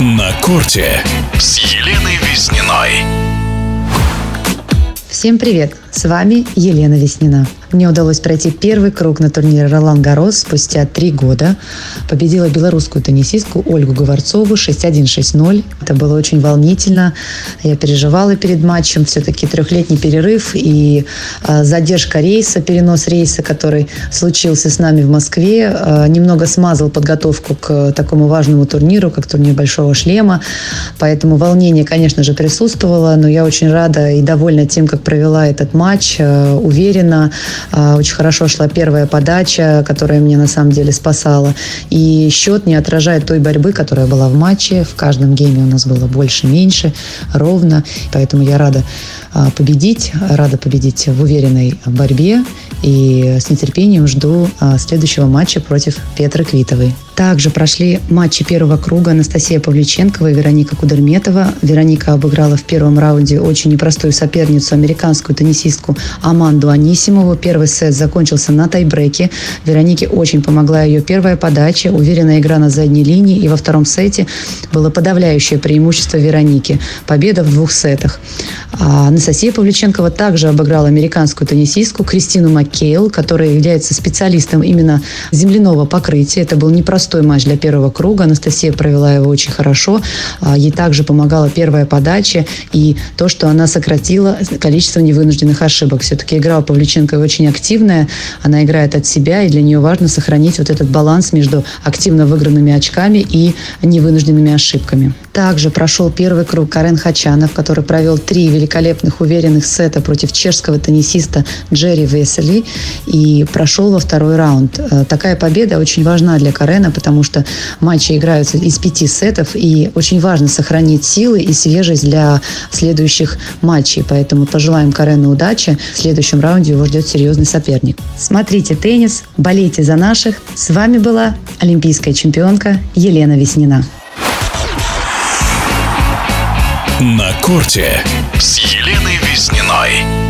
На корте с Еленой Визниной. Всем привет! С вами Елена Веснина. Мне удалось пройти первый круг на турнире Ролан Гарос спустя три года. Победила белорусскую теннисистку Ольгу Говорцову 6-1-6-0. Это было очень волнительно. Я переживала перед матчем. Все-таки трехлетний перерыв и э, задержка рейса, перенос рейса, который случился с нами в Москве, э, немного смазал подготовку к такому важному турниру, как турнир Большого шлема. Поэтому волнение, конечно же, присутствовало, но я очень рада и довольна тем, как провела этот матч. Э, уверенно, а, очень хорошо шла первая подача, которая меня на самом деле спасала. И счет не отражает той борьбы, которая была в матче. В каждом гейме у нас было больше-меньше, ровно. Поэтому я рада а, победить, рада победить в уверенной борьбе. И с нетерпением жду а, следующего матча против Петры Квитовой. Также прошли матчи первого круга Анастасия Павличенкова и Вероника Кудерметова. Вероника обыграла в первом раунде очень непростую соперницу, американскую теннисистку Аманду Анисимову. Первый сет закончился на тайбреке. Веронике очень помогла ее первая подача, уверенная игра на задней линии. И во втором сете было подавляющее преимущество Вероники. Победа в двух сетах. А Анастасия Павличенкова также обыграла американскую теннисистку Кристину Маккейл, которая является специалистом именно земляного покрытия. Это был непростой матч для первого круга. Анастасия провела его очень хорошо. А, ей также помогала первая подача и то, что она сократила количество невынужденных ошибок. Все-таки игра у Павличенко очень активная. Она играет от себя, и для нее важно сохранить вот этот баланс между активно выигранными очками и невынужденными ошибками. Также прошел первый круг Карен Хачанов, который провел три великолепных уверенных сета против чешского теннисиста Джерри Весели и прошел во второй раунд. Э, такая победа очень важна для Карена, потому что матчи играются из пяти сетов, и очень важно сохранить силы и свежесть для следующих матчей. Поэтому пожелаем Карену удачи. В следующем раунде его ждет серьезный соперник. Смотрите теннис, болейте за наших. С вами была олимпийская чемпионка Елена Веснина. На корте с Еленой Визниной.